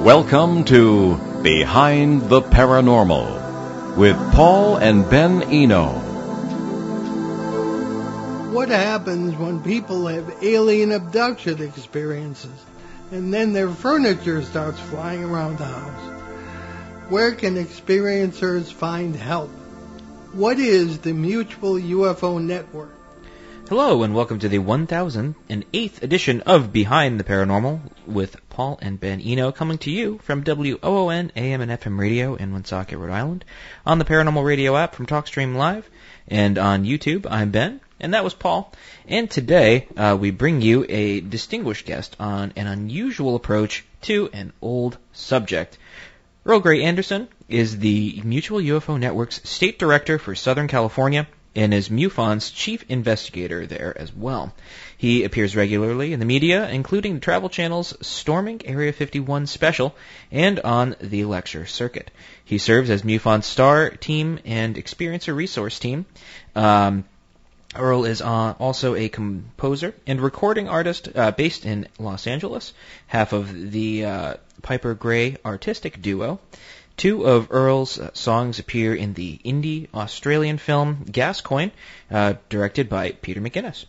Welcome to Behind the Paranormal with Paul and Ben Eno. What happens when people have alien abduction experiences and then their furniture starts flying around the house? Where can experiencers find help? What is the Mutual UFO Network? Hello, and welcome to the 1008th edition of Behind the Paranormal with Paul and Ben Eno coming to you from WOON AM and FM radio in Woonsocket, Rhode Island, on the Paranormal Radio app from TalkStream Live, and on YouTube. I'm Ben, and that was Paul. And today uh, we bring you a distinguished guest on an unusual approach to an old subject. Earl Grey Anderson is the Mutual UFO Network's State Director for Southern California and is MUFON's chief investigator there as well. He appears regularly in the media, including the Travel Channel's Storming Area 51 special and on the lecture circuit. He serves as MUFON's star team and experiencer resource team. Um, Earl is uh, also a composer and recording artist uh, based in Los Angeles, half of the uh, Piper Gray artistic duo. Two of Earl's uh, songs appear in the indie Australian film Gascoigne, uh, directed by Peter McGinnis.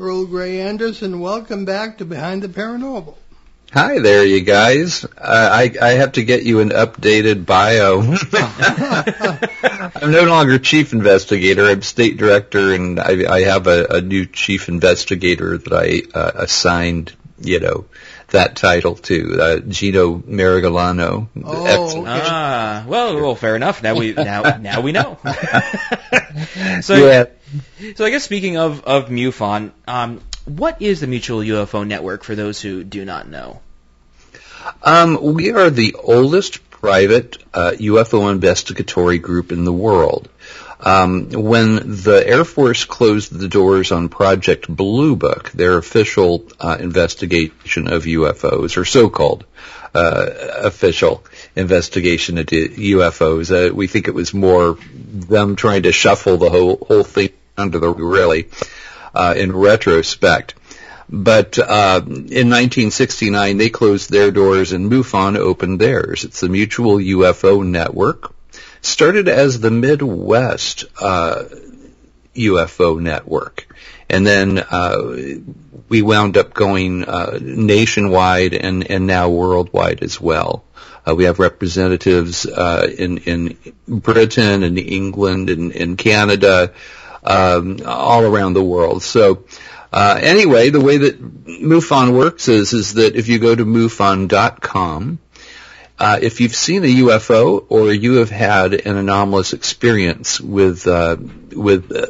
Earl Grey Anderson, welcome back to Behind the Paranormal. Hi there, you guys. Uh, I, I have to get you an updated bio. I'm no longer chief investigator. I'm state director, and I, I have a, a new chief investigator that I uh, assigned, you know, that title to uh, Gino Marigolano. Oh, Excellent. okay. Ah, well, well, fair enough. Now we now now we know. so, yeah. so I guess speaking of of MUFON, um, what is the Mutual UFO Network for those who do not know? Um, we are the oldest private uh, UFO investigatory group in the world. Um, when the Air Force closed the doors on Project Blue Book, their official uh, investigation of UFOs, or so-called uh, official investigation into UFOs, uh, we think it was more them trying to shuffle the whole whole thing under the really uh, in retrospect. But uh, in 1969, they closed their doors and MUFON opened theirs. It's the Mutual UFO Network. Started as the Midwest uh, UFO Network, and then uh, we wound up going uh, nationwide and, and now worldwide as well. Uh, we have representatives uh, in in Britain and England and, and Canada, um, all around the world. So. Uh, anyway, the way that MUFON works is, is that if you go to MUFON.com, uh, if you've seen a UFO or you have had an anomalous experience with, uh, with uh,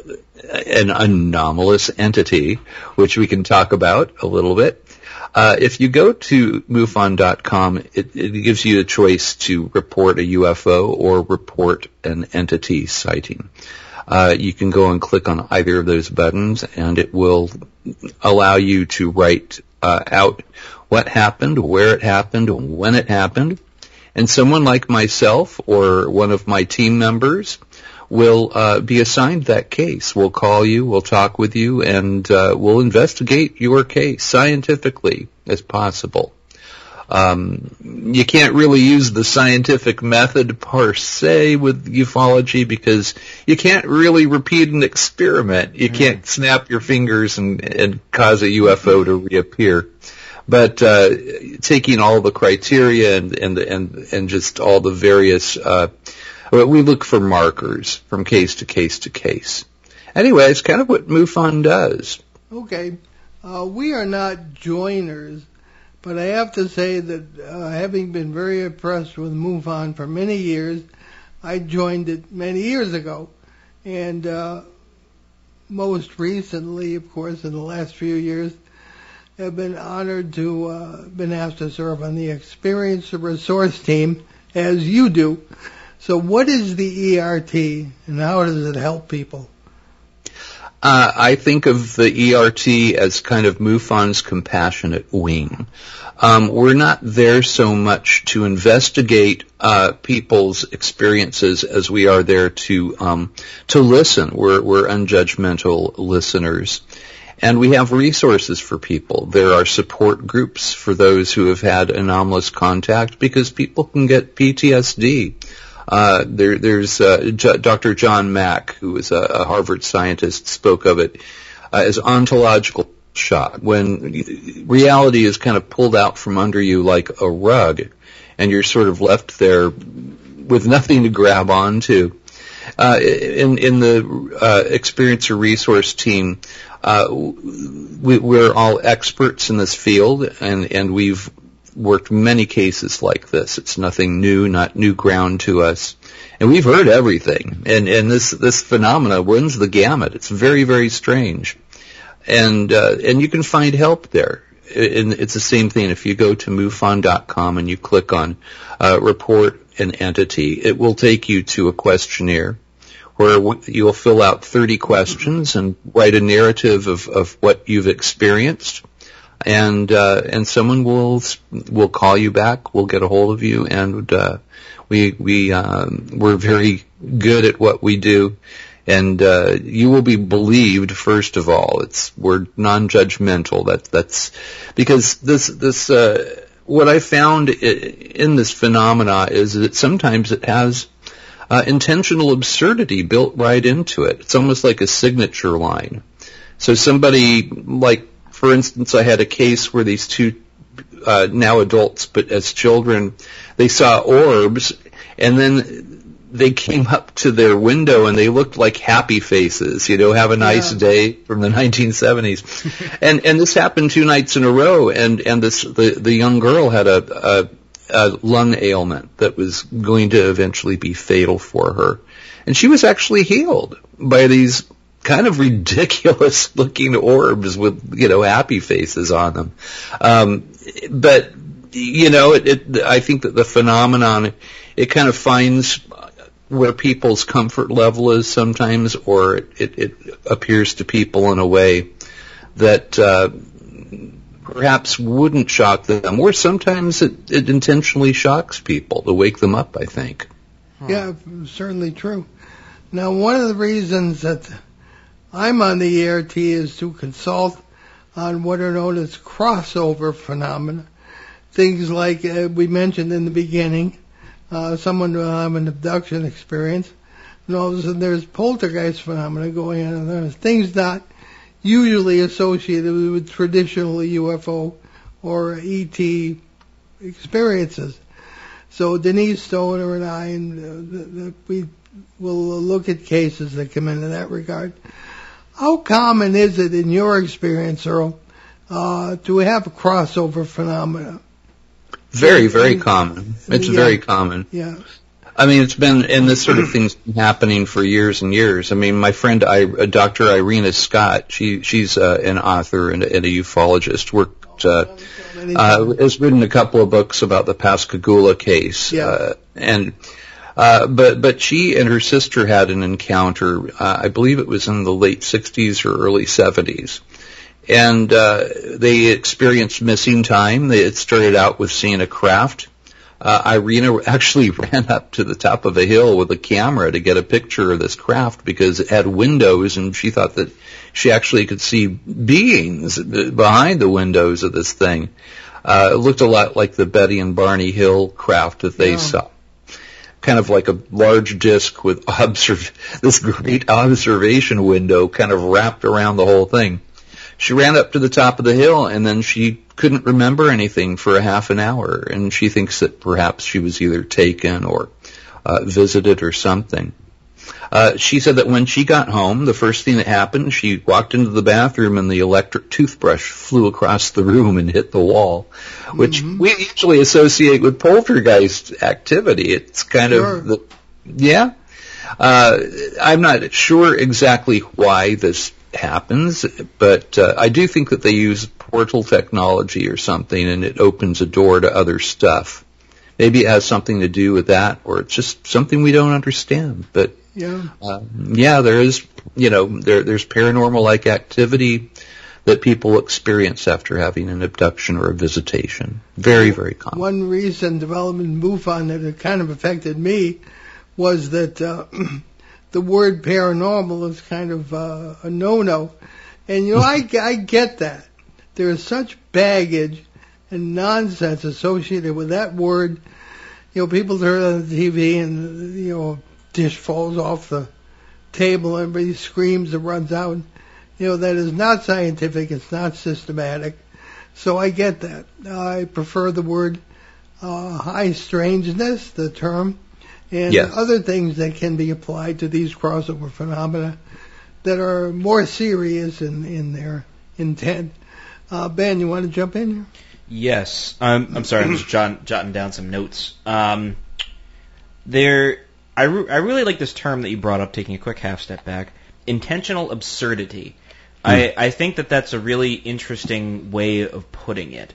an anomalous entity, which we can talk about a little bit, uh, if you go to MUFON.com, it, it gives you a choice to report a UFO or report an entity sighting. Uh, you can go and click on either of those buttons and it will allow you to write uh, out what happened, where it happened, when it happened. And someone like myself or one of my team members will uh, be assigned that case. We'll call you, we'll talk with you, and uh, we'll investigate your case scientifically as possible. Um, you can't really use the scientific method per se with ufology because you can't really repeat an experiment. You can't snap your fingers and, and cause a UFO to reappear. But uh, taking all the criteria and and and and just all the various, uh, we look for markers from case to case to case. Anyway, it's kind of what MUFON does. Okay. Uh, we are not joiners, but I have to say that uh, having been very impressed with MUFON for many years, I joined it many years ago. And uh, most recently, of course, in the last few years, have been honored to uh, been asked to serve on the Experience Resource Team, as you do. So what is the ERT and how does it help people? Uh, I think of the ERT as kind of MUFON's compassionate wing. Um, we're not there so much to investigate uh, people's experiences as we are there to um, to listen. We're we're unjudgmental listeners, And we have resources for people. There are support groups for those who have had anomalous contact because people can get PTSD. Uh, there, there's uh, J- Dr. John Mack, who is a, a Harvard scientist, spoke of it uh, as ontological shock when reality is kind of pulled out from under you like a rug, and you're sort of left there with nothing to grab onto. Uh, in in the uh, experiencer resource team, uh, we, we're all experts in this field, and and we've worked many cases like this. It's nothing new, not new ground to us. And we've heard everything. And, and this, this phenomena runs the gamut. It's very, very strange. And, uh, and you can find help there. And it's the same thing. If you go to MUFON.com and you click on uh, report an entity, it will take you to a questionnaire where you'll fill out 30 questions and write a narrative of, of what you've experienced and uh, and someone will will call you back. We'll get a hold of you, and uh, we we um, we're very good at what we do, and uh, you will be believed. First of all, it's we're non-judgmental. That that's because this this uh, what I found in this phenomena is that sometimes it has. Uh, intentional absurdity built right into it. It's almost like a signature line. So somebody like for instance, I had a case where these two uh, now adults, but as children, they saw orbs, and then they came up to their window and they looked like happy faces. You know, have a nice yeah. day from the 1970s, and and this happened two nights in a row, and and this the the young girl had a, a a lung ailment that was going to eventually be fatal for her. And she was actually healed by these kind of ridiculous looking orbs with you know happy faces on them. Um, but you know, it, it, I think that the phenomenon it kind of finds where people's comfort level is sometimes, or it, it appears to people in a way that uh, perhaps wouldn't shock them, or sometimes it, it intentionally shocks people to wake them up. I think. Yeah, certainly true. Now, one of the reasons that I'm on the ERT is to consult on what are known as crossover phenomena. Things like uh, we mentioned in the beginning, uh, someone will have an abduction experience, a sudden there's poltergeist phenomena going on, and there's things not usually associated with traditional UFO or ET experiences. So Denise Stoner and I, and uh, we will look at cases that come into that regard. How common is it in your experience, Earl, uh, to have a crossover phenomena? Very, very common. It's yeah, very common. Yeah. I mean, it's been, and this sort of thing's been happening for years and years. I mean, my friend, I, uh, Dr. Irena Scott, she, she's uh, an author and, and a ufologist, worked, uh, uh, has written a couple of books about the Pascagoula case. Yeah. Uh, and, uh, but but she and her sister had an encounter. Uh, I believe it was in the late 60s or early 70s, and uh, they experienced missing time. They had started out with seeing a craft. Uh, Irena actually ran up to the top of a hill with a camera to get a picture of this craft because it had windows, and she thought that she actually could see beings behind the windows of this thing. Uh, it looked a lot like the Betty and Barney Hill craft that they yeah. saw kind of like a large disc with observ- this great observation window kind of wrapped around the whole thing. She ran up to the top of the hill and then she couldn't remember anything for a half an hour and she thinks that perhaps she was either taken or uh, visited or something. Uh, she said that when she got home, the first thing that happened, she walked into the bathroom and the electric toothbrush flew across the room and hit the wall, which mm-hmm. we usually associate with poltergeist activity. It's kind sure. of the, yeah. Uh, I'm not sure exactly why this happens, but uh, I do think that they use portal technology or something and it opens a door to other stuff. Maybe it has something to do with that, or it's just something we don't understand. But yeah. Uh, yeah, there is, you know, there, there's paranormal like activity that people experience after having an abduction or a visitation. Very, very common. One reason development in MUFON that it kind of affected me was that uh, the word paranormal is kind of uh, a no-no. And you know, I, I get that. There is such baggage and nonsense associated with that word. You know, people turn on the TV and, you know, dish falls off the table, everybody screams and runs out. You know, that is not scientific, it's not systematic. So I get that. I prefer the word uh, high strangeness, the term, and Yes. other things that can be applied to these crossover phenomena that are more serious in, in their intent. Uh, ben, you want to jump in here? Yes. Um, I'm sorry, I'm just jotting, jotting down some notes. Um, there, I, re- I really like this term that you brought up, taking a quick half step back. Intentional absurdity. I, I think that that's a really interesting way of putting it.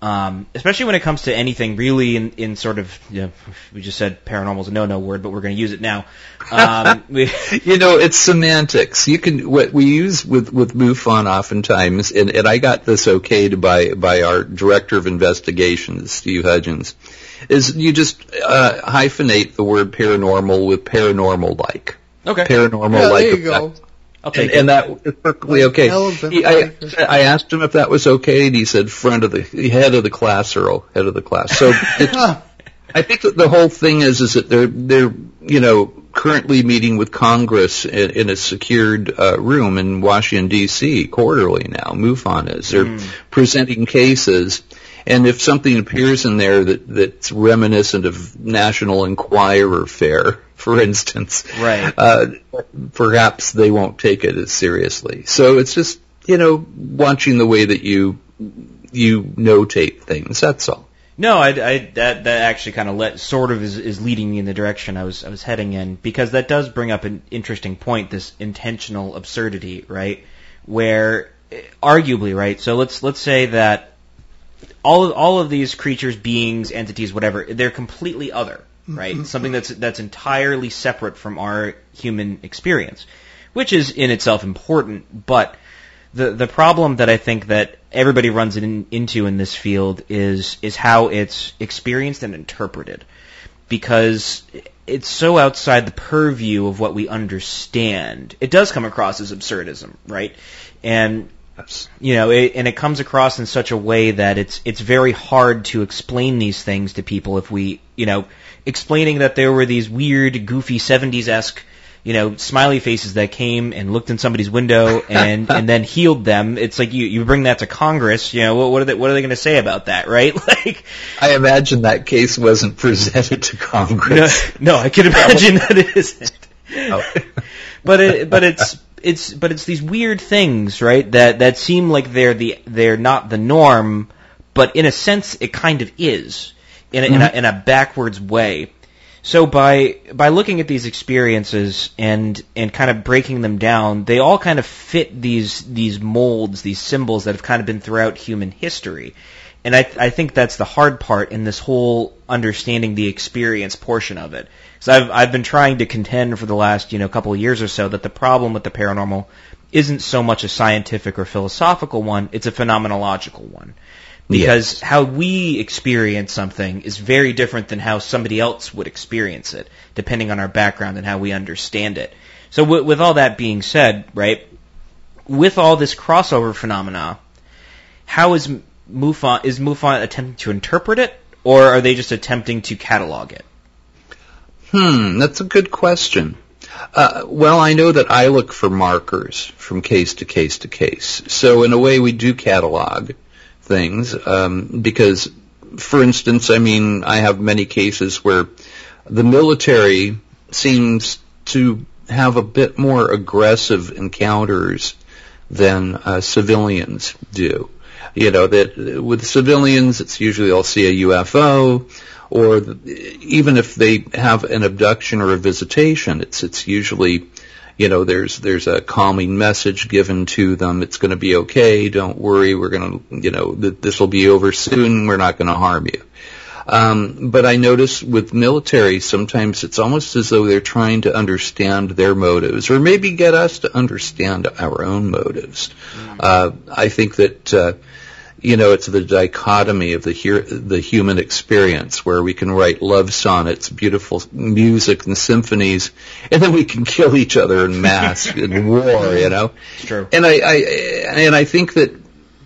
Um, especially when it comes to anything really in, in sort of, you know, we just said paranormal is a no-no word, but we're going to use it now. Um, we, You know, it's semantics. You can what we use with with MUFON oftentimes, and, and I got this okayed by by our director of investigations, Steve Hudgeons, is you just uh, hyphenate the word paranormal with paranormal like. okay. Paranormal yeah, like. there you go. And, and it. that is perfectly okay. Elephant He, I. I asked him if that was okay, and he said friend of the head of the class, Earl, head of the class. So I think that the whole thing is is that they're they're you know currently meeting with Congress in, in a secured uh, room in Washington D.C. quarterly now. MUFON is they're presenting cases, and if something appears in there that that's reminiscent of National Enquirer fare, for instance, Right. uh, perhaps they won't take it as seriously. So it's just you know watching the way that you you notate things. That's all. No, I, I that that actually kind of let sort of is, is leading me in the direction I was I was heading in because that does bring up an interesting point. This intentional absurdity, right? Where arguably, right? So let's let's say that all of, all of these creatures, beings, entities, whatever, they're completely other, right? Mm-hmm. Something that's that's entirely separate from our human experience, which is in itself important, but the the problem that I think that everybody runs in, into in this field is is how it's experienced and interpreted, because it's so outside the purview of what we understand. It does come across as absurdism, right? And you know, it, and it comes across in such a way that it's it's very hard to explain these things to people if we, you know, explaining that there were these weird, goofy '70s esque, you know, smiley faces that came and looked in somebody's window and and then healed them. It's like you you bring that to Congress, you know, what, what are they what are they going to say about that, right? Like, I imagine that case wasn't presented to no, Congress. no, I can imagine that it isn't. Oh. but it, but it's it's but it's these weird things, right? That that seem like they're the they're not the norm, but in a sense it kind of is in a, in a mm-hmm. in a backwards way. So by by looking at these experiences and and kind of breaking them down, they all kind of fit these these molds, these symbols that have kind of been throughout human history. And I I think that's the hard part in this whole understanding the experience portion of it. So I've I've been trying to contend for the last you know couple of years or so that the problem with the paranormal isn't so much a scientific or philosophical one; it's a phenomenological one. Because how we experience something is very different than how somebody else would experience it, depending on our background and how we understand it. So with, with all that being said, right, with all this crossover phenomena, how is MUFON is MUFON attempting to interpret it, or are they just attempting to catalog it? Hmm, that's a good question. Uh, well, I know that I look for markers from case to case to case. So in a way, we do catalog things um, because, for instance, I mean, I have many cases where the military seems to have a bit more aggressive encounters than uh, civilians do. You know that with civilians, it's usually they'll see a UFO, or even if they have an abduction or a visitation, it's it's usually, you know, there's there's a calming message given to them. It's going to be okay. Don't worry. We're going to, you know, th- this will be over soon. We're not going to harm you. Um, but I notice with military, sometimes it's almost as though they're trying to understand their motives, or maybe get us to understand our own motives. Uh, I think that uh, you know, it's the dichotomy of the the human experience where we can write love sonnets, beautiful music and symphonies, and then we can kill each other in mass in war, you know. It's true. And I, I and I think that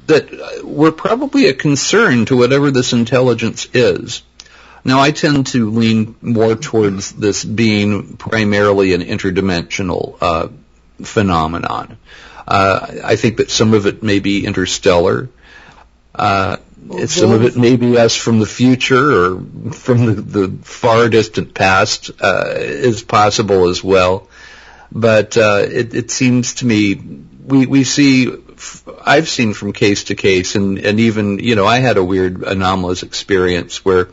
that we're probably a concern to whatever this intelligence is. Now, I tend to lean more towards this being primarily an interdimensional uh, phenomenon. Uh, I think that some of it may be interstellar. Uh, some of it may be us from the future or from the, the far distant past uh, is possible as well. But uh, it, it seems to me we we see I've seen from case to case, and and even you know I had a weird anomalous experience where.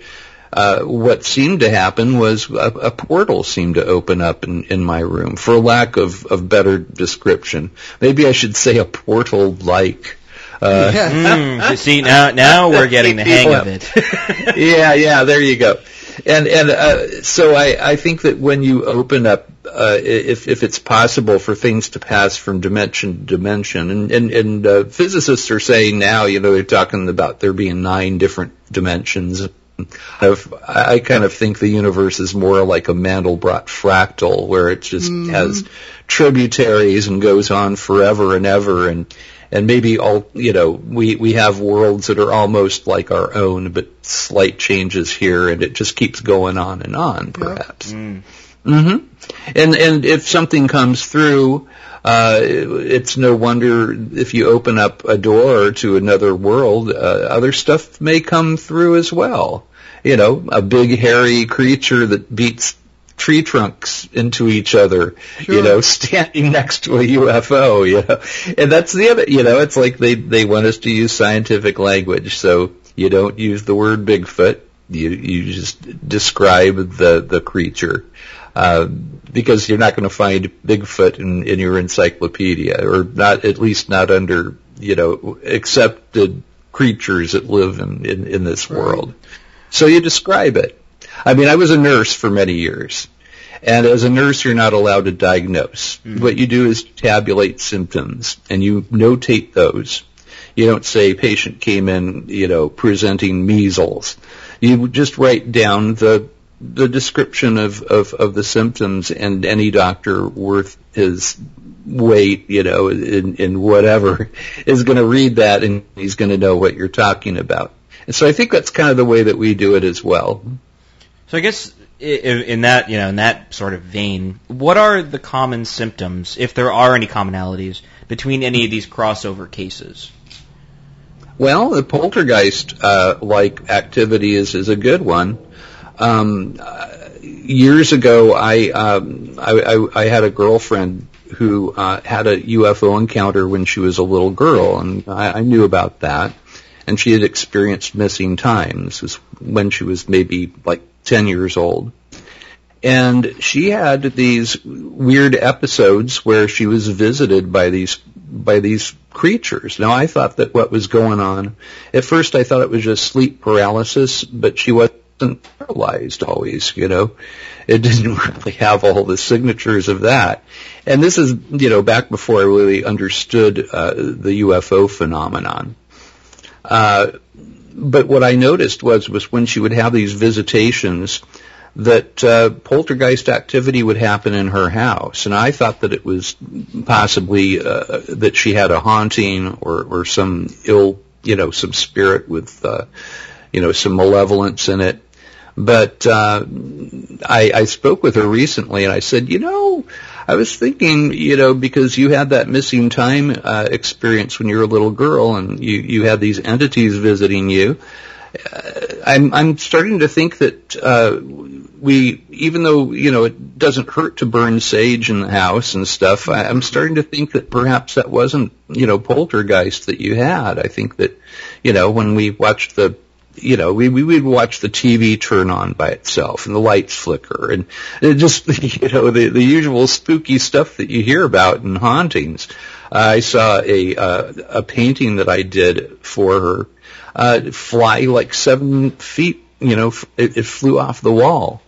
Uh, what seemed to happen was a, a portal seemed to open up in, in my room, for lack of, of better description. Maybe I should say a portal like. Uh, mm, see now, now we're getting the hang of it. yeah, yeah, there you go. And and uh, so I, I think that when you open up, uh, if if it's possible for things to pass from dimension to dimension, and and, and uh, physicists are saying now, you know, they're talking about there being nine different dimensions. I've, I kind of think the universe is more like a Mandelbrot fractal, where it just mm. has tributaries and goes on forever and ever, and and maybe all you know we we have worlds that are almost like our own but slight changes here and it just keeps going on and on perhaps mm. mhm and and if something comes through uh, it's no wonder if you open up a door to another world, uh, other stuff may come through as well. You know, a big hairy creature that beats tree trunks into each other, sure. you know, standing next to a UFO, you know. And that's the other, you know, it's like they, they want us to use scientific language, so you don't use the word Bigfoot, you, you just describe the, the creature. Uh, because you're not going to find Bigfoot in, in your encyclopedia, or not, at least not under, you know, accepted creatures that live in, in, in this right. world. So you describe it. I mean, I was a nurse for many years. And as a nurse, you're not allowed to diagnose. Mm-hmm. What you do is tabulate symptoms and you notate those. You don't say patient came in, you know, presenting measles. You just write down the the description of, of, of the symptoms and any doctor worth his weight, you know, in, in whatever is going to read that and he's going to know what you're talking about. And so I think that's kind of the way that we do it as well. So I guess in that you know in that sort of vein, what are the common symptoms, if there are any commonalities, between any of these crossover cases? Well, the poltergeist-like uh, activity is is a good one. Um, uh, years ago, I, um, I, I I had a girlfriend who uh, had a UFO encounter when she was a little girl, and I, I knew about that. And she had experienced missing time. This was when she was maybe like 10 years old. And she had these weird episodes where she was visited by these, by these creatures. Now I thought that what was going on, at first I thought it was just sleep paralysis, but she wasn't paralyzed always, you know. It didn't really have all the signatures of that. And this is, you know, back before I really understood uh, the UFO phenomenon. Uh, but what I noticed was was when she would have these visitations that uh, poltergeist activity would happen in her house, and I thought that it was possibly uh, that she had a haunting or or some ill, you know, some spirit with, uh, you know, some malevolence in it. But uh, I, I spoke with her recently, and I said, you know, I was thinking, you know, because you had that missing time uh, experience when you were a little girl, and you you had these entities visiting you. Uh, I'm I'm starting to think that uh, we, even though you know it doesn't hurt to burn sage in the house and stuff, I, I'm starting to think that perhaps that wasn't you know poltergeist that you had. I think that you know when we watched the you know, we, we would watch the TV turn on by itself and the lights flicker and it just, you know, the, the usual spooky stuff that you hear about in hauntings. Uh, I saw a, uh, a painting that I did for her, uh, fly like seven feet, you know, it, it flew off the wall.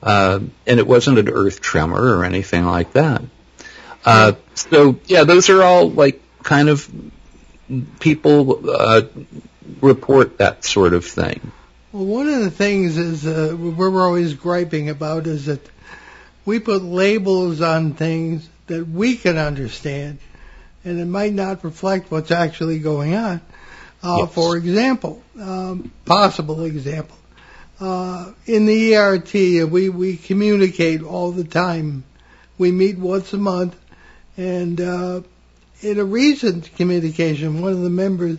Uh, and it wasn't an earth tremor or anything like that. Uh, so yeah, those are all like kind of people, uh, report that sort of thing? Well, one of the things is uh, we're always griping about is that we put labels on things that we can understand, and it might not reflect what's actually going on. Uh, Yes. For example, um, possible example, uh, in the ERT, we we communicate all the time. We meet once a month, and uh, in a recent communication, one of the members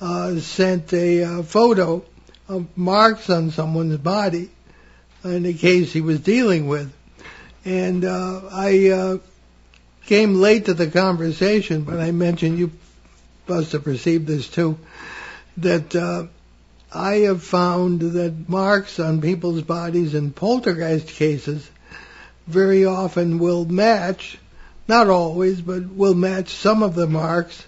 uh, sent a uh, photo of marks on someone's body in a case he was dealing with. And uh, I uh, came late to the conversation, but I mentioned you must have perceived this too, that uh, I have found that marks on people's bodies in poltergeist cases very often will match, not always, but will match some of the marks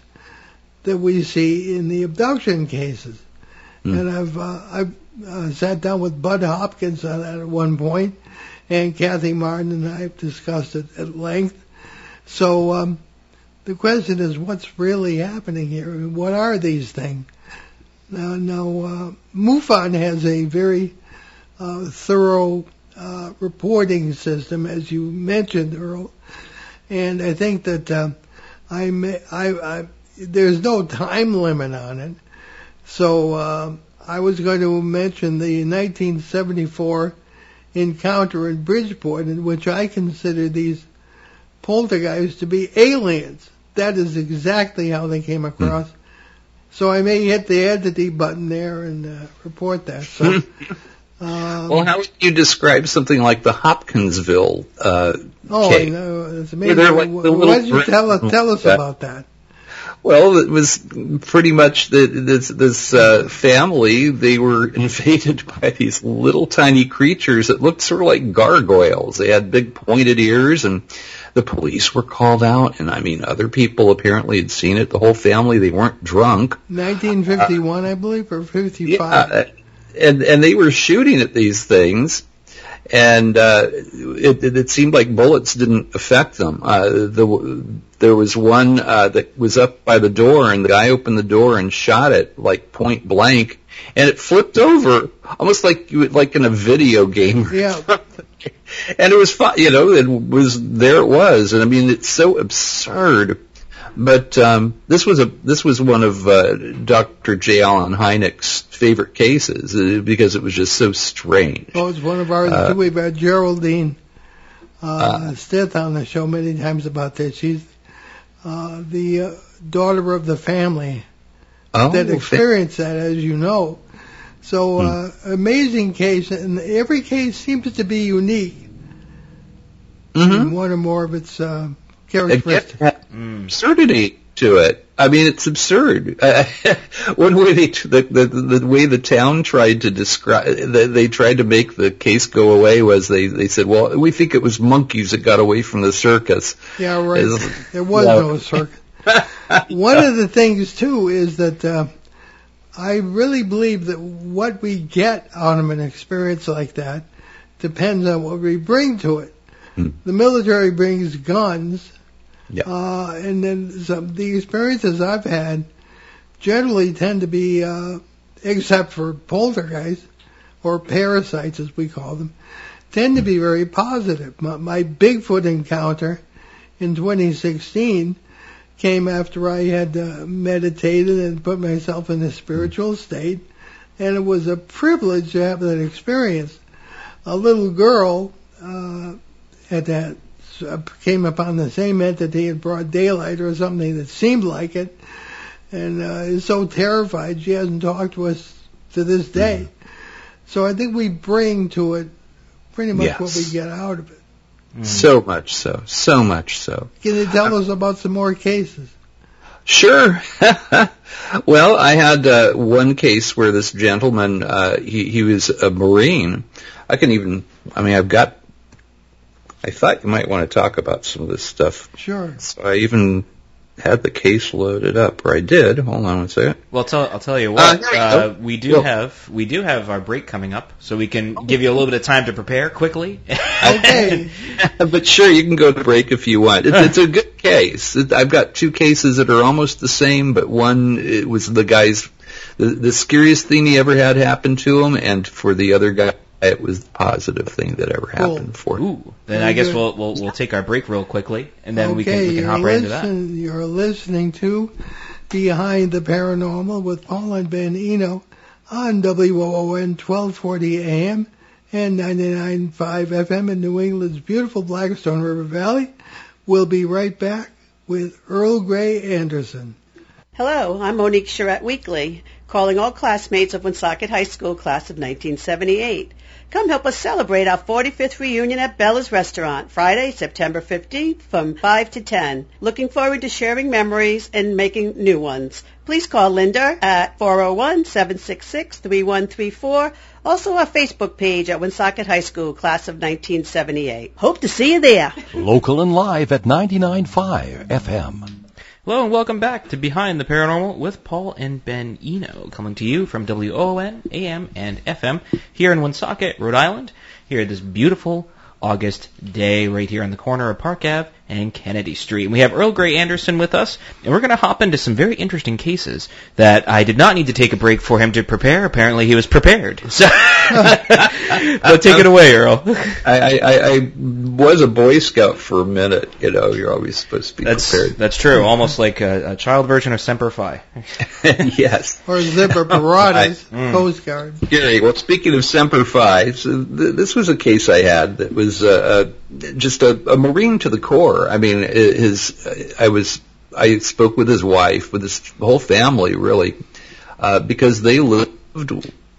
that we see in the abduction cases. Hmm. And I've uh, I've uh, sat down with Bud Hopkins on that at one point, and Kathy Marden and I have discussed it at length. So um, the question is, what's really happening here? What are these things? Now, now uh, MUFON has a very uh, thorough uh, reporting system, as you mentioned, Earl, and I think that uh, I, may, I, I there's no time limit on it. So uh, I was going to mention the 1974 encounter in Bridgeport, in which I consider these poltergeists to be aliens. That is exactly how they came across. So I may hit the entity button there and uh, report that. So, um, Well, how would you describe something like the Hopkinsville? Uh, oh, okay. I know, it's amazing. like Why don't you tell tell us about that? Well, it was pretty much the, this this uh, family. They were invaded by these little tiny creatures that looked sort of like gargoyles. They had big pointed ears, and the police were called out. And I mean, other people apparently had seen it. The whole family. They weren't drunk. 1951, I believe, or 55. Yeah, and and they were shooting at these things, and uh, it, it, it seemed like bullets didn't affect them. Uh, the, there was one uh, that was up by the door, and the guy opened the door and shot it like point blank, and it flipped over almost like you would, like in a video game. Yeah. and it was fun, you know. It was there. It was, and I mean, it's so absurd. But um, this was a this was one of uh, Dr. J. Allen Hynek's favorite cases uh, because it was just so strange. Oh, it's one of ours Uh, too. We've had Geraldine uh, Stith on the show many times about this. She's uh, the uh, daughter of the family Oh, that experienced that, as you know. So, uh, amazing case, and every case seems to be unique Mhm. in one or more of its uh, It gets characteristics. that absurdity to it. I mean, it's absurd. Uh, one way they the, the the way the town tried to describe they, they tried to make the case go away was they they said, well, we think it was monkeys that got away from the circus. Yeah, right. There was Yeah. no circuit. One of the things too is that uh, I really believe that what we get out of an experience like that depends on what we bring to it. Hmm. The military brings guns, Yeah. uh, and then some, the experiences I've had generally tend to be, uh, except for poltergeists or parasites as we call them, tend to be very positive. My, my Bigfoot encounter in 2016 came after I had uh, meditated and put myself in a spiritual state, and it was a privilege to have that experience. A little girl uh, at that came upon the same entity in broad daylight or something that seemed like it, and uh, is so terrified she hasn't talked to us to this day. So I think we bring to it pretty much what we get out of it. So much so, so much so. Can you tell us about some more cases? Sure. well, I had uh, one case where this gentleman, uh, he, he was a Marine. I can even, I mean, I've got, I thought you might want to talk about some of this stuff. Sure. So I even had the case loaded up, or I did. Hold on one second. Well, tell, I'll tell you what. here we Uh, go. we do Well- have we do have our break coming up, so we can give you a little bit of time to prepare quickly. Okay. but sure, you can go to break if you want. It's, it's a good case. I've got two cases that are almost the same, but one it was the guy's the, the scariest thing he ever had happen to him, and for the other guy, it was the positive thing that ever happened for him. Ooh. Then I guess we'll we'll we'll take our break real quickly, and then okay, we can we can hop right into that. you're listening to Behind the Paranormal with Paul and Ben Eno on WOON 1240 AM and 99.5 FM in New England's beautiful Blackstone River Valley. We'll be right back with Earl Grey Anderson. Hello, I'm Monique Charette Weekly, calling all classmates of Woonsocket High School class of 1978. Come help us celebrate our 45th reunion at Bella's Restaurant, Friday, September 15th from 5 to 10. Looking forward to sharing memories and making new ones. Please call Linda at 401-766-3134. Also our Facebook page at Woonsocket High School, class of 1978. Hope to see you there. Local and live at 99.5 FM. Hello and welcome back to Behind the Paranormal with Paul and Ben Eno, coming to you from WON, AM, and FM here in Woonsocket, Rhode Island, here this beautiful August day right here on the corner of Park Ave and Kennedy Street. And we have Earl Grey Anderson with us, and we're going to hop into some very interesting cases that I did not need to take a break for him to prepare. Apparently he was prepared. So, but take it away, Earl. I, I, I was a Boy Scout for a minute. You know, you're always supposed to be That's prepared. that's true. Almost like a, a child version of Semper Fi. yes. Or Semper Paratus Mm. Coast Guard. Gary, well, speaking of Semper Fi, so th- this was a case I had that was uh, uh, just a, a Marine to the core. I mean, his, I was, I spoke with his wife, with his whole family, really, uh, because they lived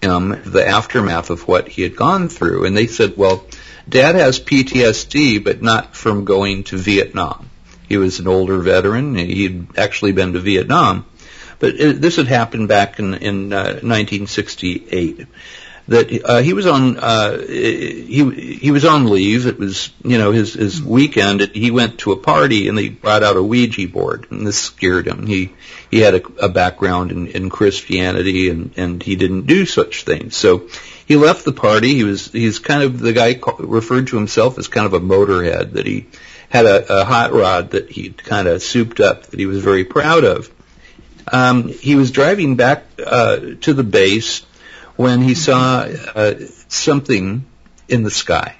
him the aftermath of what he had gone through, and they said, well, Dad has PTSD, but not from going to Vietnam. He was an older veteran. He'd actually been to Vietnam. But it, this had happened back in, in uh, 1968. That uh, he was on uh, he he was on leave. It was you know his his weekend. He went to a party and they brought out a Ouija board and this scared him. He he had a, a background in, in Christianity and and he didn't do such things. So he left the party. He was he's kind of the guy ca- referred to himself as kind of a motorhead. That he had a, a hot rod that he kind of souped up that he was very proud of. Um, he was driving back uh, to the base when he saw uh, something in the sky.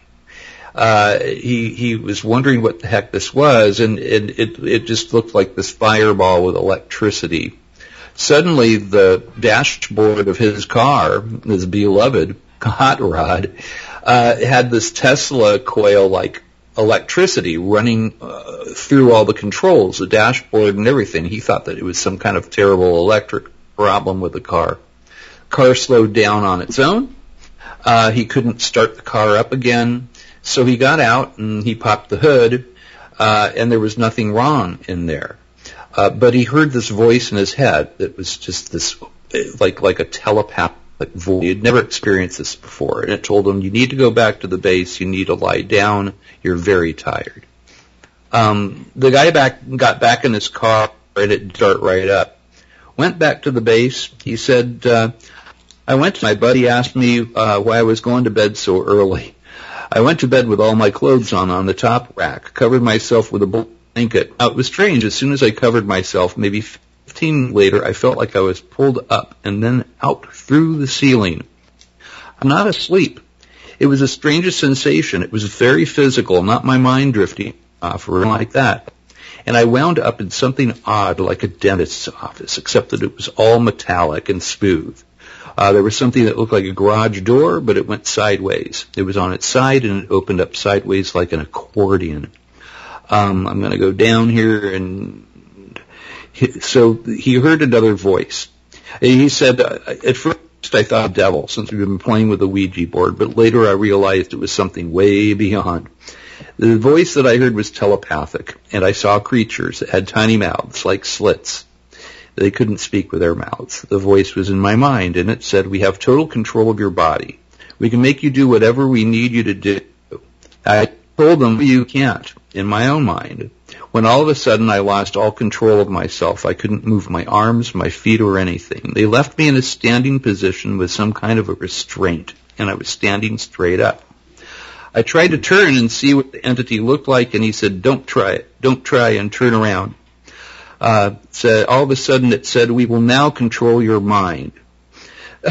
Uh, he he was wondering what the heck this was, and, and it it just looked like this fireball with electricity. Suddenly, the dashboard of his car, his beloved hot rod, uh, had this Tesla coil like electricity running uh, through all the controls, the dashboard and everything. He thought that it was some kind of terrible electric problem with the car. Car slowed down on its own. Uh, he couldn't start the car up again, so he got out and he popped the hood, uh, and there was nothing wrong in there. Uh, but he heard this voice in his head that was just this, like like a telepathic voice. He had never experienced this before, and it told him, "You need to go back to the base. You need to lie down. You're very tired." Um, the guy back got back in his car and it start right up. Went back to the base. He said, uh, "I went. to My buddy asked me uh, why I was going to bed so early. I went to bed with all my clothes on on the top rack, covered myself with a blanket. Now, it was strange. As soon as I covered myself, maybe 15 later, I felt like I was pulled up and then out through the ceiling. I'm not asleep. It was the strangest sensation. It was very physical, not my mind drifting off or like that. And I wound up in something odd like a dentist's office, except that it was all metallic and smooth. Uh, there was something that looked like a garage door, but it went sideways. It was on its side and it opened up sideways like an accordion. Um, I'm going to go down here and he, so he heard another voice. He said, uh, at first I thought devil since we've been playing with the Ouija board, but later I realized it was something way beyond. The voice that I heard was telepathic, and I saw creatures that had tiny mouths like slits. They couldn't speak with their mouths. The voice was in my mind, and it said, we have total control of your body. We can make you do whatever we need you to do. I told them, you can't, in my own mind. When all of a sudden I lost all control of myself, I couldn't move my arms, my feet, or anything. They left me in a standing position with some kind of a restraint, and I was standing straight up. I tried to turn and see what the entity looked like, and he said, don't try it. Don't try and turn around. Uh, said all of a sudden it said, "We will now control your mind."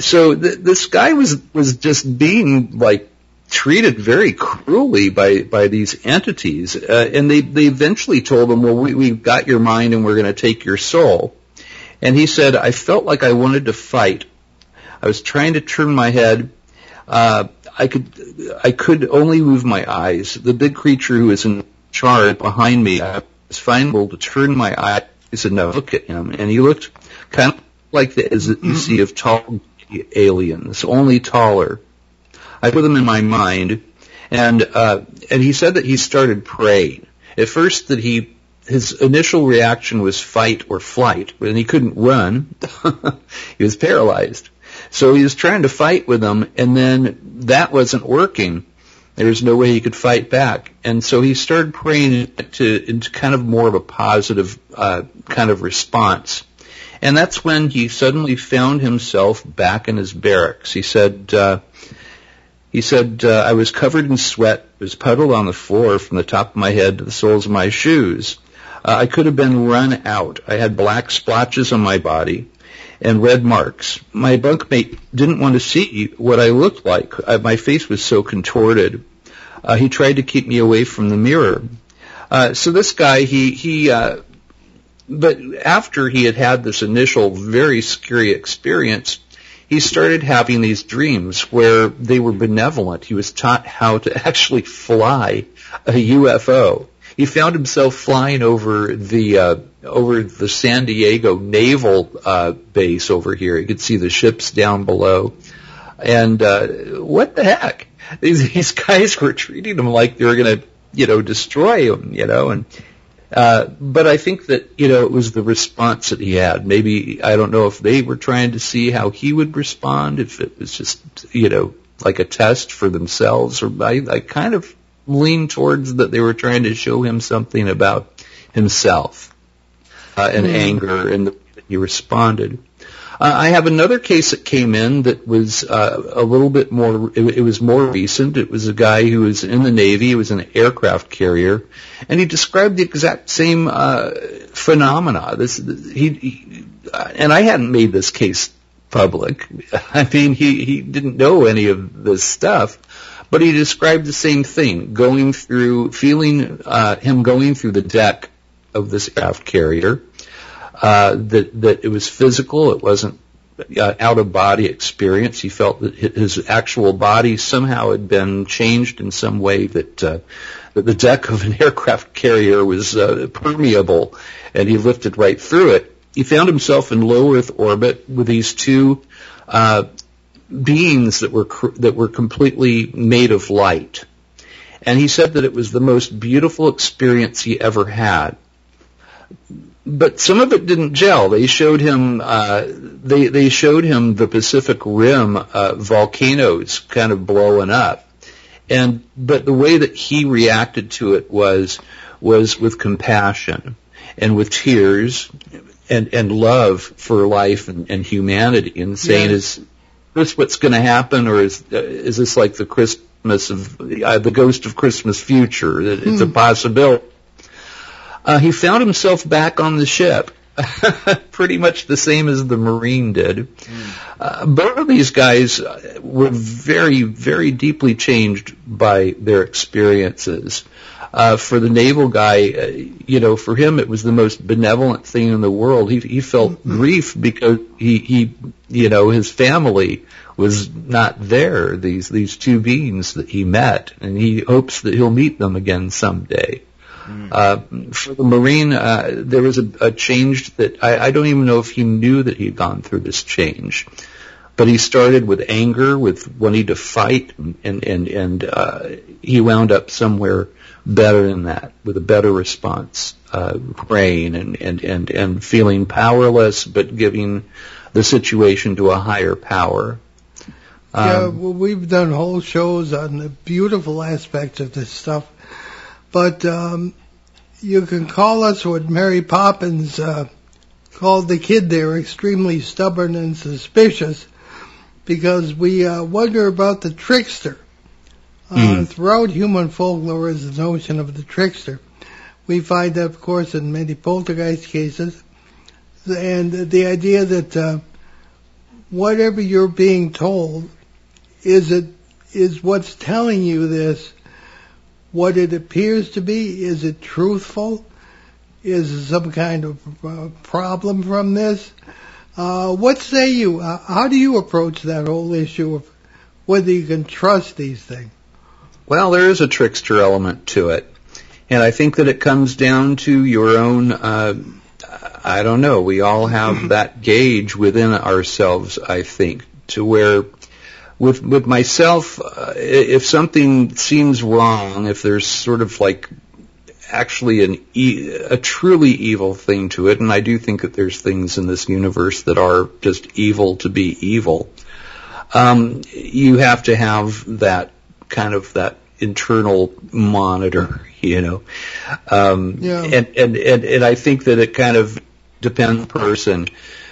so th- this guy was was just being like treated very cruelly by by these entities, uh, and they they eventually told him, "Well, we we've got your mind, and we're going to take your soul." And he said, "I felt like I wanted to fight. I was trying to turn my head." Uh, I could, I could only move my eyes. The big creature who was in charge behind me, was finally to turn my eyes and look at him, and he looked kind of like the as you see of tall aliens, only taller. I put them in my mind, and uh, and he said that he started praying. At first, that he his initial reaction was fight or flight, and he couldn't run. he was paralyzed. So he was trying to fight with them, and then that wasn't working. There was no way he could fight back, and so he started praying to into kind of more of a positive uh, kind of response. And that's when he suddenly found himself back in his barracks. He said, uh, he said, uh, I was covered in sweat, was puddled on the floor from the top of my head to the soles of my shoes. Uh, I could have been run out. I had black splotches on my body and red marks. My bunkmate didn't want to see what I looked like. I, my face was so contorted. Uh, he tried to keep me away from the mirror. Uh, so this guy, he he uh, but after he had had this initial very scary experience, he started having these dreams where they were benevolent. He was taught how to actually fly a UFO. He found himself flying over the uh, over the San Diego naval uh, base over here. You could see the ships down below, and uh, what the heck? These these guys were treating him like they were going to you know destroy him, you know, and uh, but I think that you know it was the response that he had. Maybe I don't know if they were trying to see how he would respond, if it was just you know like a test for themselves, or I, I kind of lean towards that they were trying to show him something about himself uh, and mm. anger, and the, way that he responded. Uh, I have another case that came in that was uh, a little bit more. It, it, was more recent. It was a guy who was in the Navy. He was an aircraft carrier, and he described the exact same uh, phenomena. This he, he and I hadn't made this case public. I mean, he he didn't know any of this stuff, but he described the same thing: going through, feeling uh, him going through the deck of this aircraft carrier uh, that that it was physical. It wasn't uh, out of body experience. He felt that his actual body somehow had been changed in some way that uh, that the deck of an aircraft carrier was uh, permeable, and he lifted right through it. He found himself in low Earth orbit with these two uh, beings that were cr- that were completely made of light, and he said that it was the most beautiful experience he ever had. But some of it didn't gel. They showed him uh, they they showed him the Pacific Rim uh, volcanoes kind of blowing up, and but the way that he reacted to it was was with compassion and with tears and and love for life and, and humanity, and saying is this what's going to happen, or is uh, is this like the Christmas of uh, the ghost of Christmas future? It's hmm. a possibility uh, he found himself back on the ship. Pretty much the same as the Marine did. Mm. Uh, both of these guys uh, were very, very deeply changed by their experiences. Uh, for the naval guy, uh, you know, for him it was the most benevolent thing in the world. He he felt mm-hmm. grief because he he you know his family was not there. These these two beings that he met, and he hopes that he'll meet them again someday. Mm. Uh, for the Marine, uh, there was a, a change that I, I don't even know if he knew that he'd gone through this change. But he started with anger, with wanting to fight, and and and uh, he wound up somewhere better than that, with a better response, uh, praying and and and and feeling powerless, but giving the situation to a higher power. Um, yeah, well, we've done whole shows on the beautiful aspects of this stuff but um, you can call us what Mary Poppins uh, called the kid there extremely stubborn and suspicious because we uh, wonder about the trickster. Uh, mm. Throughout human folklore is the notion of the trickster. We find that, of course, in many poltergeist cases. And the idea that uh, whatever you're being told is it is what's telling you this what it appears to be? Is it truthful? Is there some kind of uh, problem from this? Uh, what say you? Uh, how do you approach that whole issue of whether you can trust these things? Well, there is a trickster element to it. And I think that it comes down to your own, uh, I don't know, we all have that gauge within ourselves, I think, to where with with myself, uh, if something seems wrong, if there's sort of like actually an e- a truly evil thing to it, and I do think that there's things in this universe that are just evil to be evil. Um, you have to have that kind of that internal monitor, you know. Um, Yeah. and, and, and, and I think that it kind of depends on the person.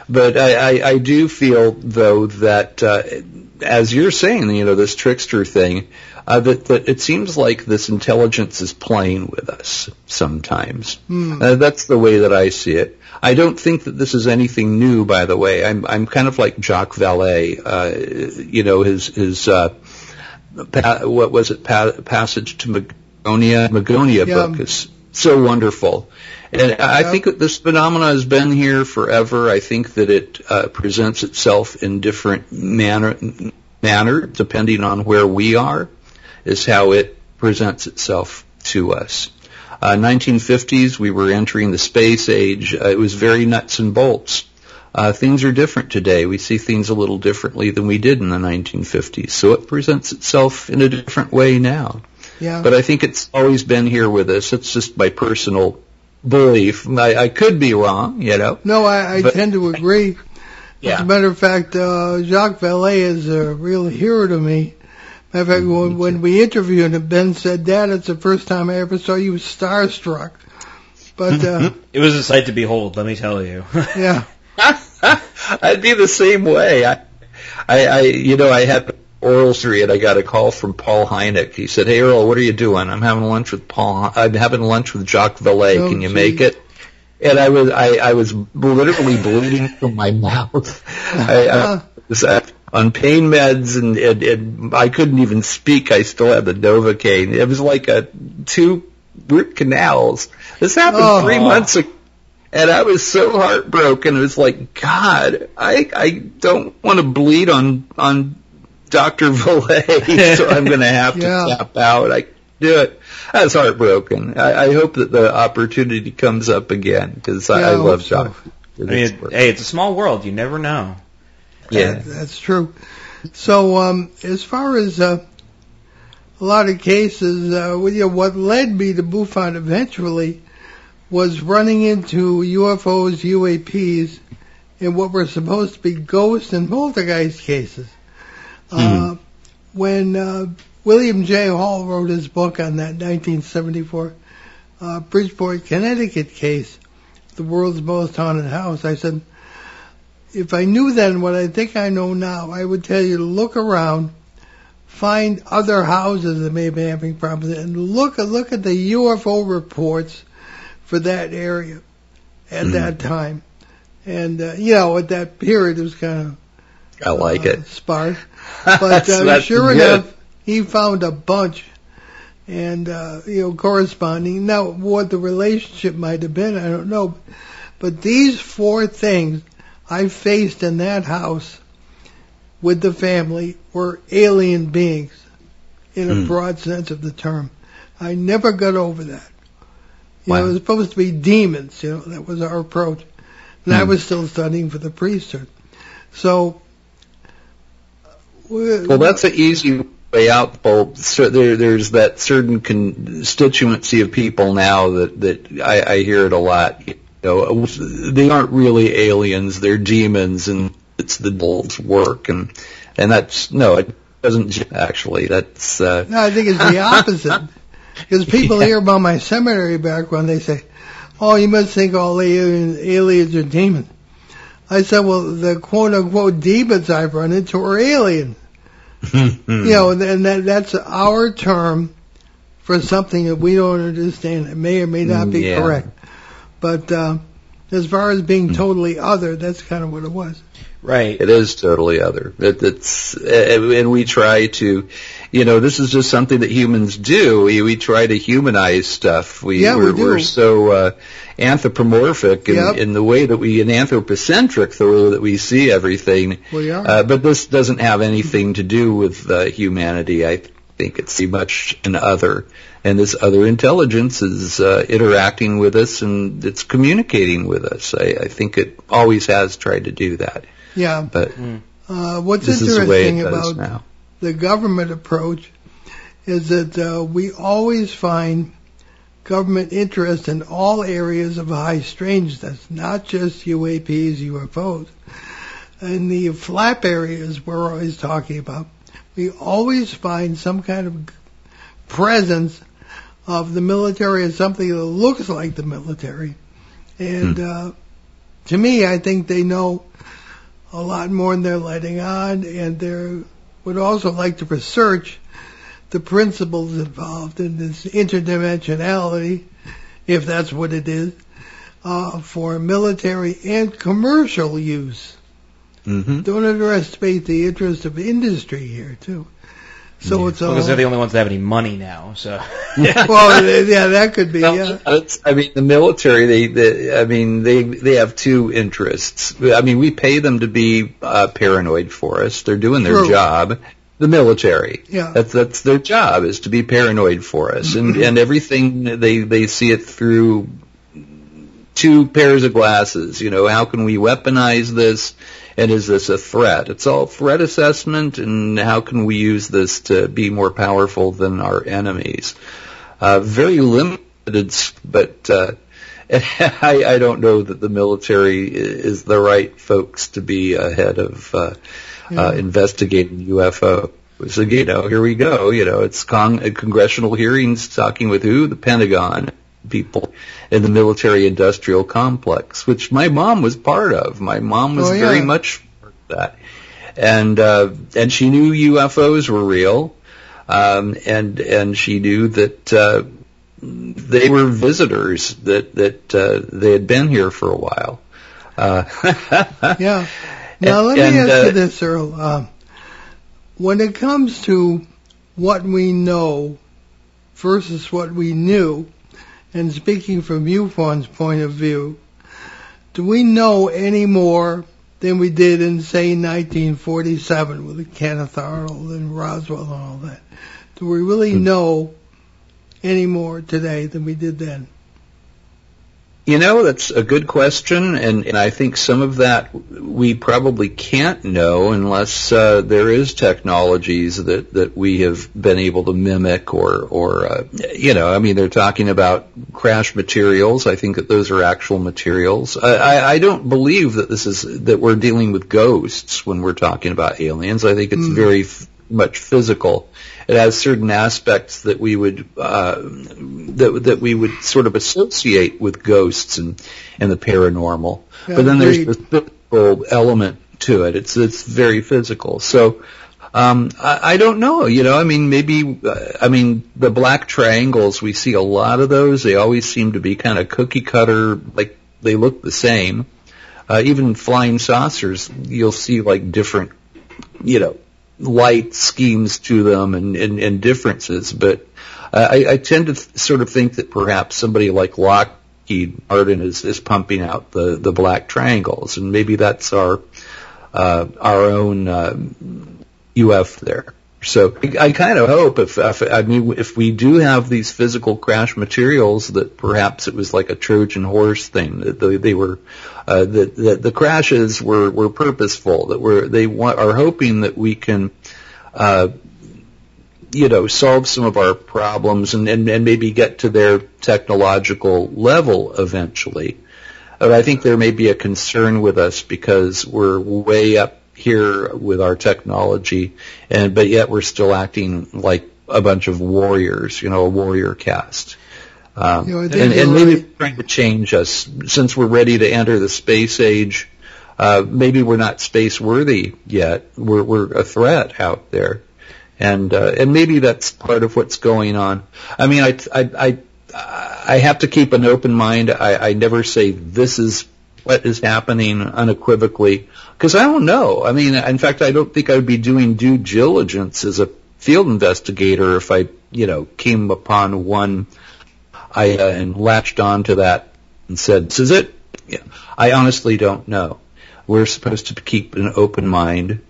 But I, I, I do feel though that, uh, as you're saying, you know, this trickster thing, uh, that, that it seems like this intelligence is playing with us sometimes. Hmm. Uh, that's the way that I see it. I don't think that this is anything new, by the way. I'm I'm kind of like Jacques Vallée. Uh, you know, his his uh, pa- what was it? Pa- Passport to Magonia Magonia Yeah. book is so wonderful. And I think that this phenomena has been here forever. I think that it uh, presents itself in different manner, manner depending on where we are, is how it presents itself to us. Uh, 1950s, we were entering the space age. Uh, it was very nuts and bolts. Uh, things are different today. We see things a little differently than we did in the 1950s. So it presents itself in a different way now. Yeah. But I think it's always been here with us. It's just my personal belief. I, I could be wrong, you know. no, I, I but- tend to agree. As a matter of fact, uh, Jacques Vallée is a real hero to me. Matter of fact, when, when we interviewed him, Ben said, Dad, it's the first time I ever saw you starstruck. But, uh, It was a sight to behold, let me tell you. yeah. I'd be the same way. I, I, I, you know, I had oral surgery and I got a call from Paul Hynek. He said, "Hey Earl, what are you doing? I'm having lunch with Paul. I'm having lunch with Jacques Vallée. Oh, Can you gee. make it?" And I was, I, I was literally bleeding from my mouth. I, I was uh, on pain meds and, and, and I couldn't even speak. I still had the Novocaine. It was like a two root canals. This happened Oh. three months ago. And I was so heartbroken. It was like, God, I I don't want to bleed on on Dr. Vallée, so I'm going to have to Yeah. tap out. I do it. I was heartbroken. I, I hope that the opportunity comes up again because I, Yeah, I I love hope so. Doc. I mean, hey, it's a small world. You never know. yeah. That's true. So, um, as far as uh, a lot of cases, uh, well, you what led me to MUFON eventually was running into UFOs, UAPs, and what were supposed to be ghost and poltergeist cases. Uh, when uh, William J. Hall wrote his book on that 1974 uh, Bridgeport, Connecticut case, the world's most haunted house, I said, if I knew then what I think I know now, I would tell you to look around, find other houses that may be having problems, and look look at the UFO reports for that area at Mhm. that time. And uh, you know, at that period, it was kind of I like uh, it. sparse. But uh, sure good. enough, he found a bunch, and uh, you know, corresponding. Now, what the relationship might have been, I don't know. But these four things I faced in that house with the family were alien beings, in a Hmm. broad sense of the term. I never got over that. You know, it was supposed to be demons. You know, that was our approach. And I Hmm. was still studying for the priesthood. So, Well, that's an easy way out, Paul. So there, there's that certain constituency of people now that that I, I hear it a lot. You know, they aren't really aliens; they're demons, and it's the devil's work. And and that's no, it doesn't actually. That's uh, No, I think it's the opposite. Because people Yeah. hear about my seminary background, they say, "Oh, you must think all aliens, aliens are demons." I said, "Well, the quote unquote demons I've run into are aliens. Hmm. You know, and that, that's our term for something that we don't understand. It may or may not be Mm, yeah. correct. But uh, as far as Mm. being totally other, that's kind of what it was. Right. It is totally other. It, it's uh, and we try to, you know, this is just something that humans do. We, we try to humanize stuff. We Yeah, we we're, do. we're so uh, anthropomorphic in, Yep. in the way that we and anthropocentric the way that we see everything. We are. Uh, but this doesn't have anything to do with uh, humanity. I think it's pretty much an other. And this other intelligence is uh, interacting with us and it's communicating with us. I, I think it always has tried to do that. yeah. But Uh, what's this is the way interesting it does about now. The government approach is that uh, we always find government interest in all areas of high strangeness, not just UAPs, UFOs. In the flap areas we're always talking about, we always find some kind of presence of the military or something that looks like the military. And uh, to me, I think they know a lot more than they're letting on, and they would also like to research the principles involved in this interdimensionality, if that's what it is, uh, for military and commercial use. hmm Don't underestimate the interest of industry here, too. So it's all Because they're the only ones that have any money now. So. well, yeah, that could be. Well, Yeah, I mean, the military, they, they, I mean, they, they have two interests. I mean, we pay them to be uh, paranoid for us. They're doing their True. job. The military. Yeah. That's, that's their job is to be paranoid for us. And, and everything, they, they see it through two pairs of glasses. You know, how can we weaponize this? And is this a threat? It's all threat assessment and how can we use this to be more powerful than our enemies? Uh, very limited, but, uh, I, I don't know that the military is the right folks to be ahead of, uh, uh, investigating UFO. So, you know, here we go. You know, it's con- congressional hearings talking with who? The Pentagon people in the military industrial complex, which my mom was part of. My mom was Oh, yeah. very much part of that. And, uh, and she knew UFOs were real. Um, and, and she knew that, uh, they were visitors that, that, uh, they had been here for a while. Uh, yeah. Now And- let me and, ask uh, you this, Earl. Uh, when it comes to what we know versus what we knew, and speaking from MUFON's point of view, do we know any more than we did in, say, 1947 with Kenneth Arnold and Roswell and all that? Do we really Hmm. know any more today than we did then? You know, that's a good question, and, and I think some of that we probably can't know unless uh, there is technologies that, that we have been able to mimic or, or uh, you know, I mean, they're talking about crash materials. I think that those are actual materials. I, I, I don't believe that this is that we're dealing with ghosts when we're talking about aliens. I think it's very f- much physical. It has certain aspects that we would uh, that that we would sort of associate with ghosts and and the paranormal. Yeah, but then there's the physical element to it. It's it's very physical. So um, I, I don't know. You know, I mean, maybe uh, I mean the black triangles. We see a lot of those. They always seem to be kind of cookie cutter. Like they look the same. Uh, even flying saucers, you'll see like different, you know, light schemes to them and, and, and differences. But I, I tend to th- sort of think that perhaps somebody like Lockheed Martin is, is pumping out the, the black triangles, and maybe that's our uh, our own uh, UF there. So I, kind of hope if, if I mean if we do have these physical crash materials that perhaps it was like a Trojan horse thing that they, they were uh, that, that the crashes were, were purposeful that were they want, are hoping that we can uh, you know solve some of our problems and, and, and maybe get to their technological level eventually. But I think there may be a concern with us because we're way up here with our technology, and but yet we're still acting like a bunch of warriors, you know, a warrior cast. Um, You know, and, and maybe right. trying to change us since we're ready to enter the space age. Uh, maybe we're not space worthy yet. We're we're a threat out there, and uh, and maybe that's part of what's going on. I mean, I I I, I have to keep an open mind. I, I never say this is what is happening unequivocally because I don't know. I mean, in fact, I don't think I would be doing due diligence as a field investigator if I, you know, came upon one I uh, and latched onto that and said, "This is it." Yeah. I honestly don't know. We're supposed to keep an open mind,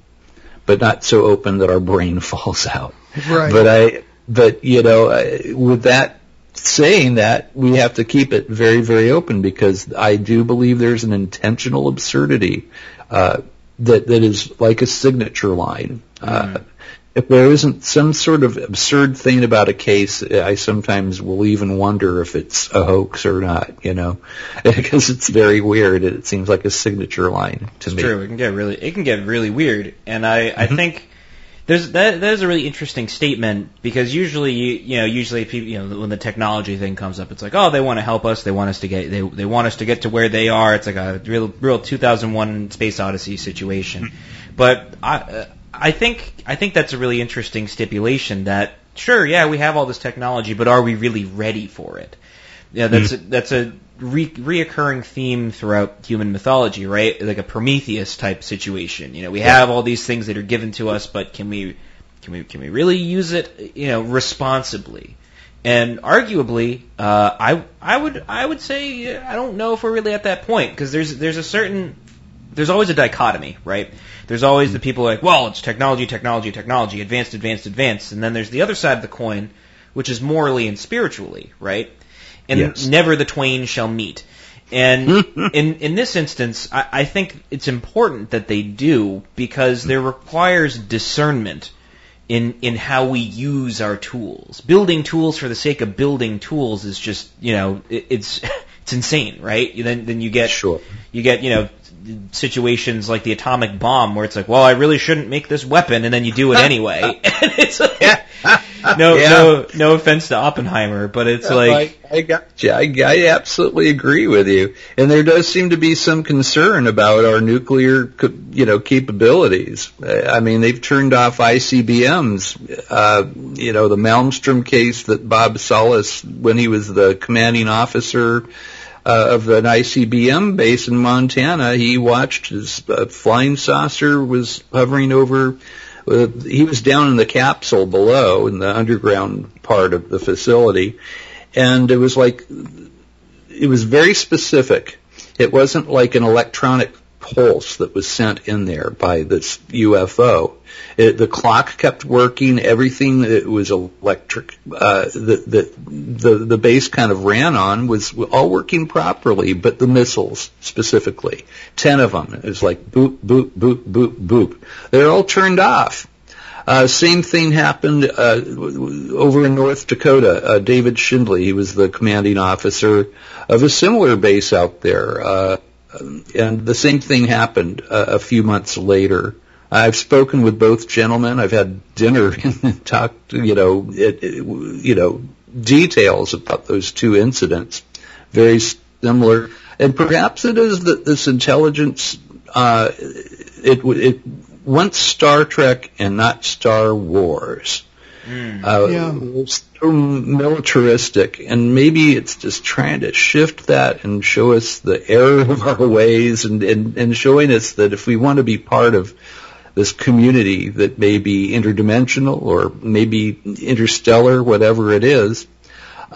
but not so open that our brain falls out. Right. But I, but you know, with that saying that, we have to keep it very, very open because I do believe there's an intentional absurdity uh, that that is like a signature line. Uh, if there isn't some sort of absurd thing about a case, I sometimes will even wonder if it's a hoax or not, you know, because it's very weird. It seems like a signature line to It's me. true. It can get really it can get really weird, and I I think there's that that is a really interesting statement because usually you you know usually people you know when the technology thing comes up, it's like oh they want to help us, they want us to get they they want us to get to where they are. It's like a real real 2001 Space Odyssey situation, but I. Uh, I think I think that's a really interesting stipulation that sure, yeah, we have all this technology, but are we really ready for it? Yeah, that's a, that's a re- reoccurring theme throughout human mythology, right? Like a Prometheus type situation. You know, we have all these things that are given to us, but can we can we can we really use it, you know, responsibly? And arguably, uh, I I would I would say I don't know if we're really at that point because there's there's a certain there's always a dichotomy, right? There's always the people like, well, it's technology, technology, technology, advanced, advanced, advanced, and then there's the other side of the coin, which is morally and spiritually, right? And Yes. never the twain shall meet. And in in this instance, I, I think it's important that they do because there requires discernment in in how we use our tools. Building tools for the sake of building tools is just you know it, it's it's insane, right? Then then you get Sure. you get you know situations like the atomic bomb where it's like, well, I really shouldn't make this weapon, and then you do it anyway. and it's like, no Yeah. no no offense to Oppenheimer, but it's like I, I got you. I, I absolutely agree with you. And there does seem to be some concern about our nuclear, you know, capabilities. I mean, they've turned off ICBMs. Uh, you know, the Malmstrom case that Bob Salas, when he was the commanding officer uh, of an ICBM base in Montana, he watched his uh, flying saucer was hovering over uh, he was down in the capsule below in the underground part of the facility. And it was like it was very specific. It wasn't like an electronic pulse that was sent in there by this UFO it, the clock kept working. Everything that was electric uh, that that the the base kind of ran on was all working properly but the missiles specifically. 10 of them. It was like boop boop boop boop boop. They're all turned off. Uh, same thing happened uh, over in North Dakota. Uh, David Schindele, he was the commanding officer of a similar base out there, uh, and the same thing happened uh, a few months later. I've spoken with both gentlemen. I've had dinner and talked, you know, it, it, you know, details about those two incidents. Very similar, and perhaps it is that this intelligence, uh, it w- it went Star Trek and not Star Wars. Uh, Yeah. It's so militaristic, and maybe it's just trying to shift that and show us the error of our ways, and, and, and showing us that if we want to be part of this community that may be interdimensional or maybe interstellar, whatever it is,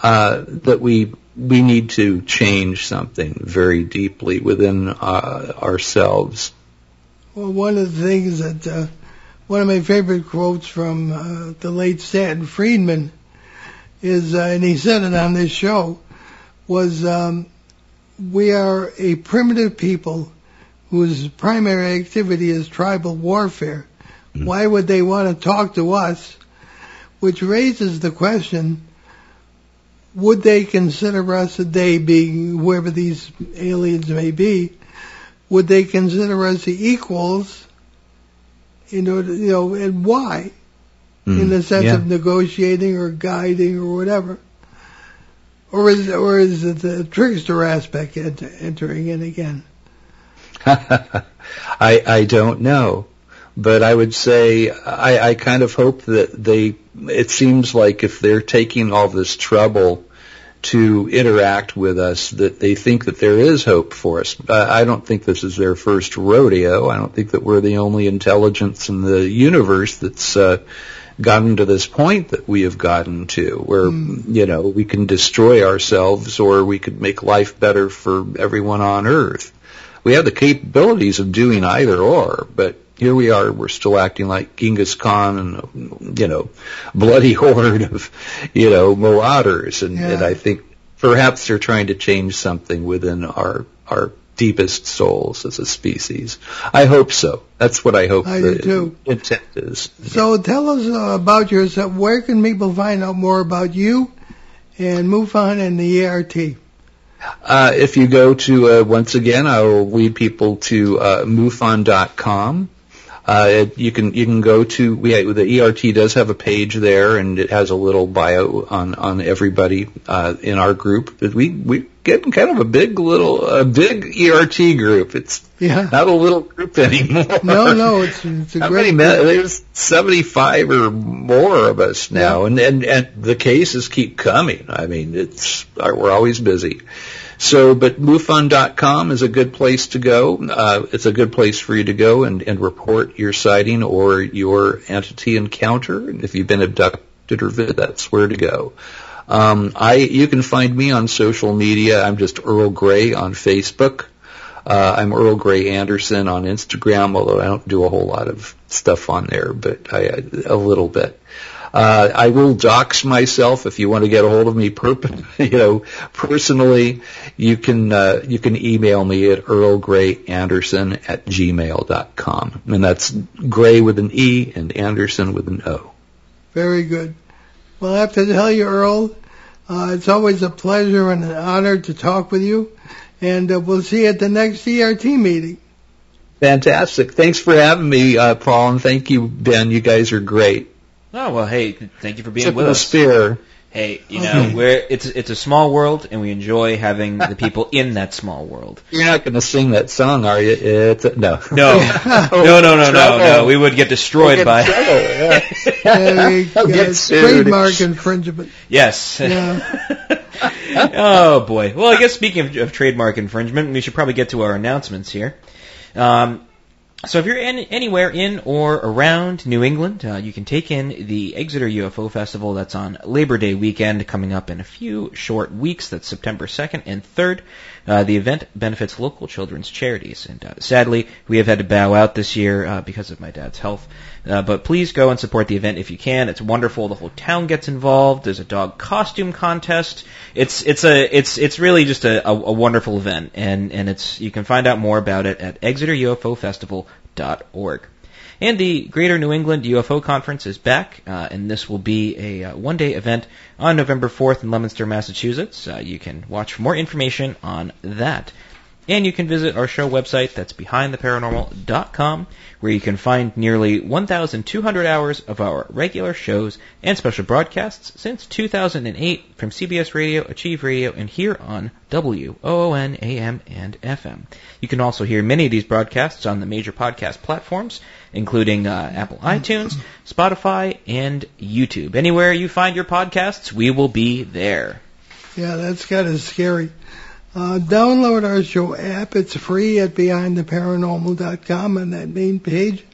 uh, that we we need to change something very deeply within uh, ourselves. Well, one of the things that uh, one of my favorite quotes from uh, the late Stanton Friedman is, uh, and he said it on this show, was um, we are a primitive people whose primary activity is tribal warfare. Mm-hmm. Why would they want to talk to us? Which raises the question, would they consider us, they being whoever these aliens may be, would they consider us the equals in order, you know, and why? Mm-hmm. In the sense Yeah. of negotiating or guiding or whatever. Or is, or is it the trickster aspect entering in again? I I don't know, But I would say I, I kind of hope that they. It seems like if they're taking all this trouble to interact with us, that they think that there is hope for us. Uh, I don't think this is their first rodeo. I don't think that we're the only intelligence in the universe that's uh, gotten to this point that we have gotten to, where mm. you know we can destroy ourselves or we could make life better for everyone on Earth. We have the capabilities of doing either or, but here we are, we're still acting like Genghis Khan and, you know, bloody horde of, you know, marauders. And, yeah. and I think perhaps they're trying to change something within our, our deepest souls as a species. I hope so. That's what I hope I the do intent is. So tell us about yourself. Where can people find out more about you and MUFON and the ERT? Uh, if you go to, uh, once again, I will lead people to uh, MUFON.com. Uh, you can you can go to we the ERT does have a page there, and it has a little bio on on everybody uh, in our group. But we we getting kind of a big little a big ERT group. It's yeah. not a little group anymore. No, no, it's it's a How great. Many there's seventy five or more of us now, yeah. and and and the cases keep coming. I mean, it's we're always busy. So, but MUFON.com is a good place to go. Uh, it's a good place for you to go and, and report your sighting or your entity encounter. If you've been abducted or visited, that's where to go. Um, I you can find me on social media. I'm just Earl Grey on Facebook. Uh, I'm Earl Grey Anderson on Instagram, although I don't do a whole lot of stuff on there, but I, a little bit. Uh, I will dox myself if you want to get a hold of me, perp- you know, personally. You can uh, you can email me at earlgreyanderson at gmail.com. and that's Grey with an E and Anderson with an O. Very good. Well, I have to tell you, Earl, uh, it's always a pleasure and an honor to talk with you, and uh, we'll see you at the next ERT meeting. Fantastic. Thanks for having me, uh, Paul, and thank you, Ben. You guys are great. Oh well, hey, thank you for being Tip with us. Spear. Hey, you know, we're it's it's a small world, and we enjoy having the people in that small world. You're not going to sing that song, are you? It's a, no. No, no, no, no, no, no. We would get destroyed we'll get by. yeah. trademark infringement. Yes. Yeah. oh boy. Well, I guess speaking of, of, trademark infringement, we should probably get to our announcements here. Um, so if you're in, anywhere in or around New England, uh, you can take in the Exeter UFO Festival that's on Labor Day weekend coming up in a few short weeks. That's September 2nd and 3rd. Uh, the event benefits local children's charities, and uh, sadly, we have had to bow out this year uh, because of my dad's health. Uh, but please go and support the event if you can. It's wonderful. The whole town gets involved. There's a dog costume contest. It's it's a it's it's really just a, a, a wonderful event, and and it's you can find out more about it at ExeterUFOFestival.org. And the Greater New England UFO Conference is back, uh, and this will be a uh, one-day event on November 4th in Leominster, Massachusetts. Uh, you can watch for more information on that. And you can visit our show website, that's behindtheparanormal.com, where you can find nearly 1,200 hours of our regular shows and special broadcasts since 2008 from CBS Radio, Achieve Radio, and here on WOON AM and FM. You can also hear many of these broadcasts on the major podcast platforms, including uh, Apple iTunes, Spotify, and YouTube. Anywhere you find your podcasts, we will be there. Yeah, that's kind of scary. Uh, download our show app. It's free at behindtheparanormal.com on that main page.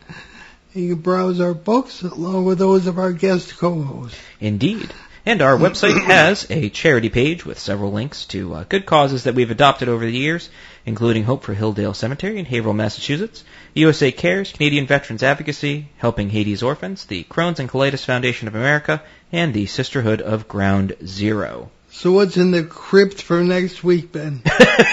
You can browse our books along with those of our guest co-hosts. Indeed. And our website has a charity page with several links to uh, good causes that we've adopted over the years, including Hope for Hilldale Cemetery in Haverhill, Massachusetts, USA Cares, Canadian Veterans Advocacy, Helping Haiti's Orphans, the Crohn's and Colitis Foundation of America, and the Sisterhood of Ground Zero. So what's in the crypt for next week, Ben?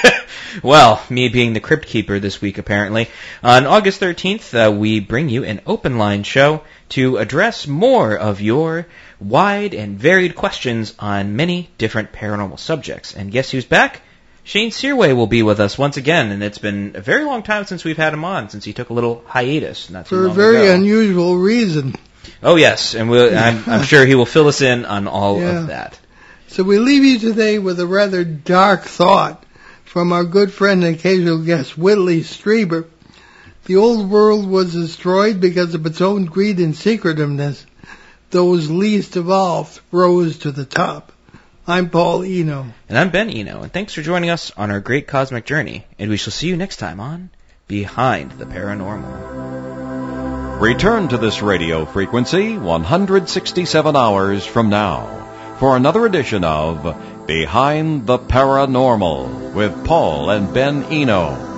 well, me being the crypt keeper this week, apparently. On August 13th, uh, we bring you an open line show to address more of your wide and varied questions on many different paranormal subjects. And guess who's back? Shane Searway will be with us once again, and it's been a very long time since we've had him on, since he took a little hiatus. Not For a very ago. unusual reason. Oh yes, and we'll, I'm, I'm, sure he will fill us in on all yeah. of that. So we leave you today with a rather dark thought from our good friend and occasional guest, Whitley Strieber. The old world was destroyed because of its own greed and secretiveness. Those least evolved rose to the top. I'm Paul Eno. And I'm Ben Eno, and thanks for joining us on our great cosmic journey. And we shall see you next time on Behind the Paranormal. Return to this radio frequency 167 hours from now for another edition of Behind the Paranormal with Paul and Ben Eno.